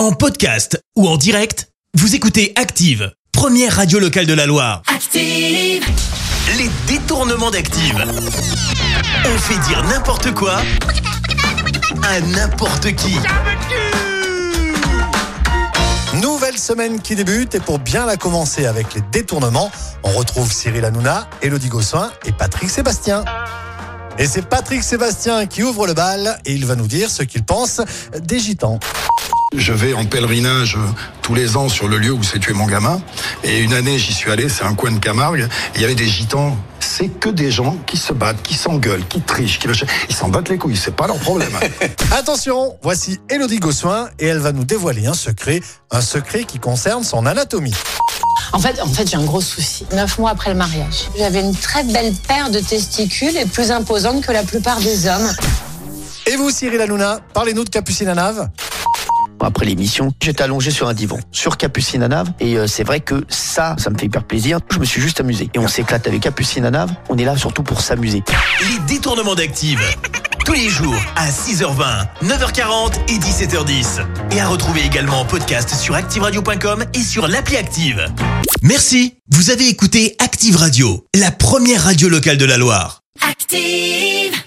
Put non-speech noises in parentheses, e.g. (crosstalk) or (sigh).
En podcast ou en direct, vous écoutez Active, première radio locale de la Loire. Active. Les détournements d'Active. On fait dire n'importe quoi à n'importe qui. Nouvelle semaine qui débute et pour bien la commencer avec les détournements, on retrouve Cyril Hanouna, Elodie Gossuin et Patrick Sébastien. Et c'est Patrick Sébastien qui ouvre le bal et il va nous dire ce qu'il pense des gitans. Je vais en pèlerinage tous les ans sur le lieu où s'est tué mon gamin. Et une année, j'y suis allé, c'est un coin de Camargue. et Il y avait des gitans. C'est que des gens qui se battent, qui s'engueulent, qui trichent, qui machin. Ils s'en battent les couilles, c'est pas leur problème. (laughs) Attention, voici Elodie Gossuin et elle va nous dévoiler un secret, un secret qui concerne son anatomie. En fait, en fait j'ai un gros souci. Neuf mois après le mariage, j'avais une très belle paire de testicules et plus imposante que la plupart des hommes. Et vous, Cyril Hanouna, parlez-nous de Capucine Anave après l'émission, j'étais allongé sur un divan, sur Capucine Anave, et euh, c'est vrai que ça, ça me fait hyper plaisir. Je me suis juste amusé. Et on s'éclate avec Capucine Anave, on est là surtout pour s'amuser. Les détournements d'Active. Tous les jours à 6h20, 9h40 et 17h10. Et à retrouver également en podcast sur ActiveRadio.com et sur l'appli Active. Merci. Vous avez écouté Active Radio, la première radio locale de la Loire. Active.